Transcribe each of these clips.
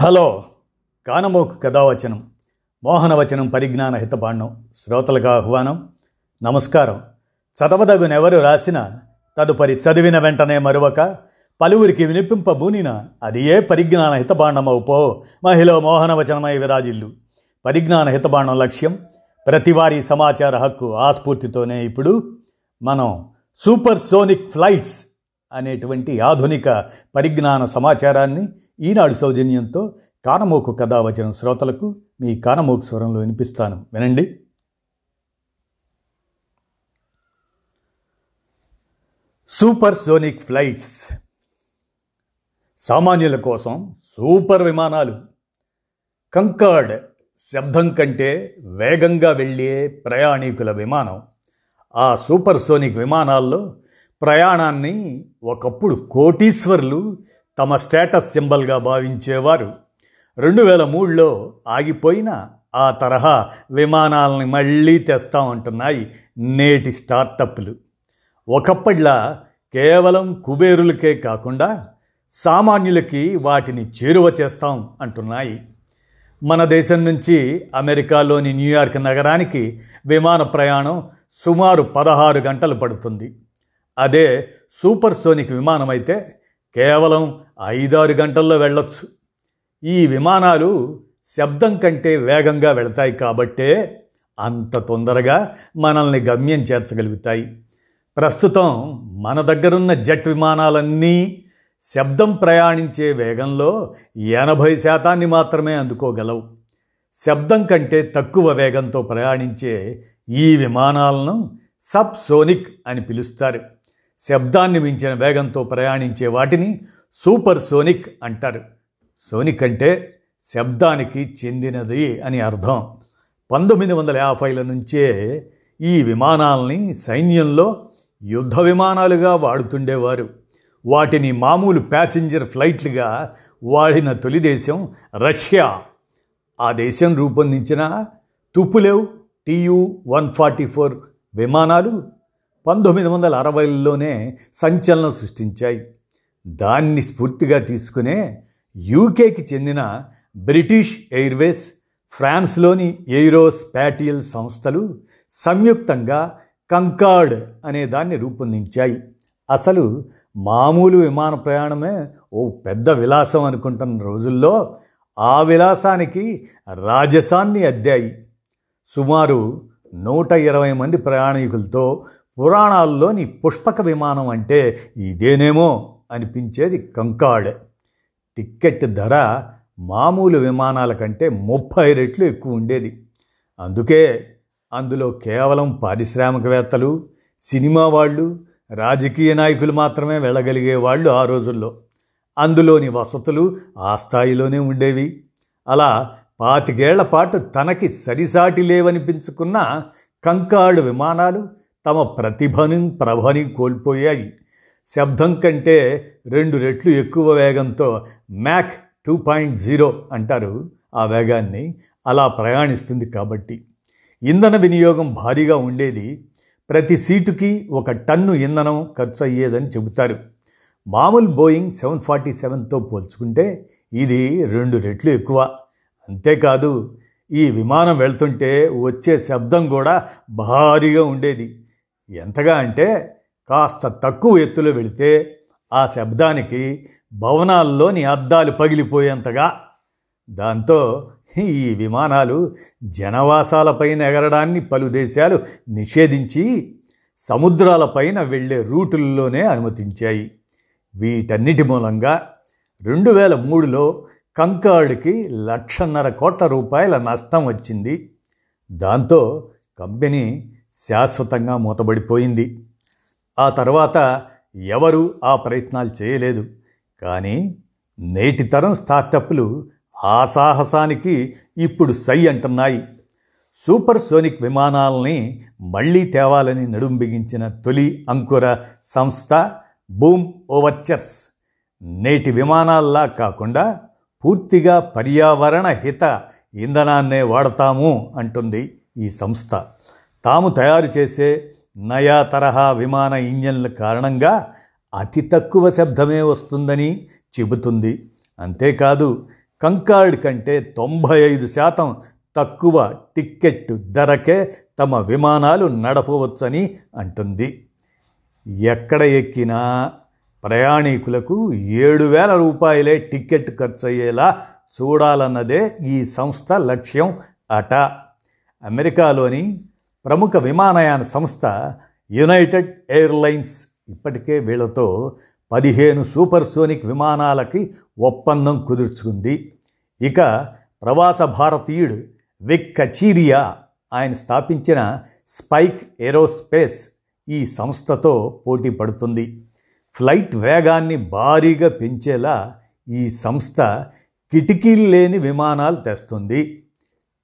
Hello కానమోకు కథావచనం మోహనవచనం పరిజ్ఞాన హితపాండం శ్రోతలకు ఆహ్వానం నమస్కారం. చదవదగునెవరు రాసిన తదుపరి చదివిన వెంటనే మరొక పలువురికి వినిపింపబూనిన అది ఏ పరిజ్ఞాన హితబాండమవు పో మహిళ మోహనవచనమై విరాజిల్లు. పరిజ్ఞాన హితబాండం లక్ష్యం ప్రతివారీ సమాచార హక్కు ఆస్ఫూర్తితోనే ఇప్పుడు మనం సూపర్ సోనిక్ ఫ్లైట్స్ అనేటువంటి ఆధునిక పరిజ్ఞాన సమాచారాన్ని ఈనాడు సౌజన్యంతో కానమోకు కథ వచ్చిన శ్రోతలకు మీ కానమోకు స్వరంలో వినిపిస్తాను. వినండి. సూపర్ సోనిక్ ఫ్లైట్స్ సామాన్యుల కోసం సూపర్ విమానాలు. కంకర్డ్ శబ్దం కంటే వేగంగా వెళ్ళే ప్రయాణికుల విమానం. ఆ సూపర్ సోనిక్ విమానాల్లో ప్రయాణాన్ని ఒకప్పుడు కోటీశ్వర్లు తమ స్టేటస్ సింబల్గా భావించేవారు. రెండు వేల మూడులో ఆగిపోయిన ఆ తరహా విమానాలని మళ్ళీ తెస్తామంటున్నాయి నేటి స్టార్టప్లు. ఒకప్పటిలా కేవలం కుబేరులకే కాకుండా సామాన్యులకి వాటిని చేరువ చేస్తాం అంటున్నాయి. మన దేశం నుంచి అమెరికాలోని న్యూయార్క్ నగరానికి విమాన ప్రయాణం సుమారు పదహారు గంటలు పడుతుంది. అదే సూపర్ సోనిక్ విమానం అయితే కేవలం ఐదారు గంటల్లో వెళ్ళొచ్చు. ఈ విమానాలు శబ్దం కంటే వేగంగా వెళతాయి కాబట్టే అంత తొందరగా మనల్ని గమ్యం చేర్చగలుగుతాయి. ప్రస్తుతం మన దగ్గరున్న జెట్ విమానాలన్నీ శబ్దం ప్రయాణించే వేగంలో ఎనభై శాతాన్ని మాత్రమే అందుకోగలవు. శబ్దం కంటే తక్కువ వేగంతో ప్రయాణించే ఈ విమానాలను సబ్ సోనిక్ అని పిలుస్తారు. శబ్దాన్ని మించిన వేగంతో ప్రయాణించే వాటిని సూపర్ సోనిక్ అంటారు. సోనిక్ అంటే శబ్దానికి చెందినది అని అర్థం. పంతొమ్మిది వందల యాభైల నుంచే ఈ విమానాలని సైన్యంలో యుద్ధ విమానాలుగా వాడుతుండేవారు. వాటిని మామూలు ప్యాసింజర్ ఫ్లైట్లుగా వాడిన తొలి దేశం రష్యా. ఆ దేశం రూపొందించిన Tupolev TU one forty four విమానాలు పంతొమ్మిది వందల అరవైలోనే సంచలనం సృష్టించాయి. దాన్ని స్ఫూర్తిగా తీసుకునే యూకేకి చెందిన బ్రిటిష్ ఎయిర్వేస్ ఫ్రాన్స్లోని ఎయిరోస్పాటియల్ సంస్థలు సంయుక్తంగా కంకార్డ్ అనే దాన్ని రూపొందించాయి. అసలు మామూలు విమాన ప్రయాణమే ఓ పెద్ద విలాసం అనుకుంటున్న రోజుల్లో ఆ విలాసానికి రాజసాన్ని అద్దాయి. సుమారు నూట ఇరవై మంది ప్రయాణికులతో పురాణాల్లోని పుష్పక విమానం అంటే ఇదేనేమో అనిపించేది కంకాడ్ టిక్కెట్ ధర మామూలు విమానాల కంటే ముప్పై రెట్లు ఎక్కువ ఉండేది. అందుకే అందులో కేవలం పారిశ్రామికవేత్తలు సినిమా వాళ్ళు రాజకీయ నాయకులు మాత్రమే వెళ్ళగలిగే వాళ్ళు ఆ రోజుల్లో. అందులోని వసతులు ఆ స్థాయిలోనే ఉండేవి. అలా పాతికేళ్ళ పాటు తనకి సరిసాటి లేవనిపించుకున్న కంకాడు విమానాలు తమ ప్రతిభను ప్రభని కోల్పోయాయి. శబ్దం కంటే రెండు రెట్లు ఎక్కువ వేగంతో మ్యాక్ టూ పాయింట్ జీరో అంటారు. ఆ వేగాన్ని అలా ప్రయాణిస్తుంది కాబట్టి. ఇంధన వినియోగం భారీగా ఉండేది. ప్రతి సీటుకి ఒక టన్ను ఇంధనం ఖర్చు అయ్యేదని చెబుతారు. మామూలు బోయింగ్ సెవెన్ ఫార్టీ సెవెన్తో పోల్చుకుంటే ఇది రెండు రెట్లు ఎక్కువ. అంతేకాదు ఈ విమానం వెళ్తుంటే వచ్చే శబ్దం కూడా భారీగా ఉండేది. ఎంతగా అంటే కాస్త తక్కువ ఎత్తులో వెళితే ఆ శబ్దానికి భవనాల్లోని అద్దాలు పగిలిపోయేంతగా. దాంతో ఈ విమానాలు జనవాసాలపైన ఎగరడాన్ని పలు దేశాలు నిషేధించి సముద్రాలపైన వెళ్ళే రూటుల్లోనే అనుమతించాయి. వీటన్నిటి మూలంగా రెండు వేల మూడులో కంకార్డ్కి లక్షన్నర కోట్ల రూపాయల నష్టం వచ్చింది. దాంతో కంపెనీ శాశ్వతంగా మూతబడిపోయింది. ఆ తర్వాత ఎవరు ఆ ప్రయత్నాలు చేయలేదు. కానీ నేటి తరం స్టార్టప్లు ఆ సాహసానికి ఇప్పుడు సై అంటున్నాయి. సూపర్ సోనిక్ విమానాలని మళ్ళీ తేవాలని నడుం బిగించిన తొలి అంకుర సంస్థ బూమ్ ఓవర్చర్స్. నేటి విమానాల్లా కాకుండా పూర్తిగా పర్యావరణ హిత ఇంధనాన్నే వాడతాము అంటుంది ఈ సంస్థ. తాము తయారు చేసే నయా తరహా విమాన ఇంజన్ల కారణంగా అతి తక్కువ శబ్దమే వస్తుందని చెబుతుంది. అంతేకాదు కంకార్డ్ కంటే తొంభై ఐదు శాతం తక్కువ టిక్కెట్ ధరకే తమ విమానాలు నడపవచ్చని అంటుంది. ఎక్కడ ఎక్కినా ప్రయాణికులకు ఏడు వేల రూపాయలే టిక్కెట్ ఖర్చు అయ్యేలా చూడాలన్నదే ఈ సంస్థ లక్ష్యం అట. అమెరికాలోని ప్రముఖ విమానయాన సంస్థ యునైటెడ్ ఎయిర్లైన్స్ ఇప్పటికే వీళ్ళతో పదిహేను సూపర్ సోనిక్ విమానాలకి ఒప్పందం కుదుర్చుకుంది. ఇక ప్రవాస భారతీయుడు విక్ కచీరియా ఆయన స్థాపించిన స్పైక్ ఏరోస్పేస్ ఈ సంస్థతో పోటీ పడుతుంది. ఫ్లైట్ వేగాన్ని భారీగా పెంచేలా ఈ సంస్థ కిటికీలు లేని విమానాలు తెస్తుంది.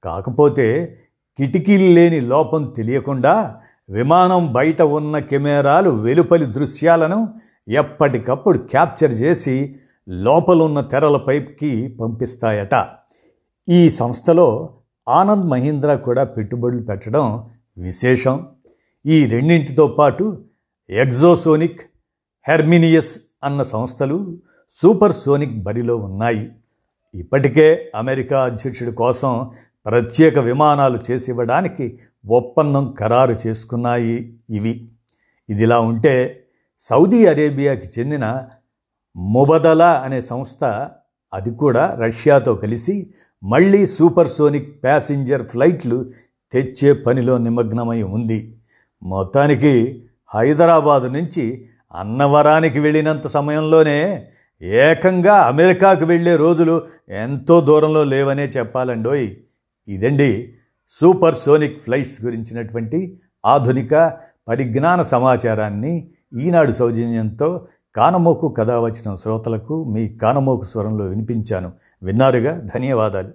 కాకపోతే కిటికీలు లేని లోపం తెలియకుండా విమానం బయట ఉన్న కెమెరాలు వెలుపలి దృశ్యాలను ఎప్పటికప్పుడు క్యాప్చర్ చేసి లోపలున్న తెరలపైకి పంపిస్తాయట. ఈ సంస్థలో ఆనంద్ మహీంద్రా కూడా పెట్టుబడులు పెట్టడం విశేషం. ఈ రెండింటితో పాటు ఎగ్జోసోనిక్ హెర్మినియస్ అన్న సంస్థలు సూపర్ సోనిక్ బరిలో ఉన్నాయి. ఇప్పటికే అమెరికా అధ్యక్షుడి కోసం ప్రత్యేక విమానాలు చేసివ్వడానికి ఒప్పందం ఖరారు చేసుకున్నాయి ఇవి. ఇదిలా ఉంటే సౌదీ అరేబియాకి చెందిన ముబదల అనే సంస్థ అది కూడా రష్యాతో కలిసి మళ్ళీ సూపర్ సోనిక్ ప్యాసింజర్ ఫ్లైట్లు తెచ్చే పనిలో నిమగ్నమై ఉంది. మొత్తానికి హైదరాబాద్ నుంచి అన్నవరానికి వెళ్ళినంత సమయంలోనే ఏకంగా అమెరికాకు వెళ్ళే రోజులు ఎంతో దూరంలో లేవనే చెప్పాలండోయ్. ఇదండి సూపర్ సోనిక్ ఫ్లైట్స్ గురించినటువంటి ఆధునిక పరిజ్ఞాన సమాచారాన్ని ఈనాడు సౌజన్యంతో కానమోకు కథ వచ్చిన శ్రోతలకు మీ కానమోకు స్వరంలో వినిపించాను. విన్నారుగా? ధన్యవాదాలు.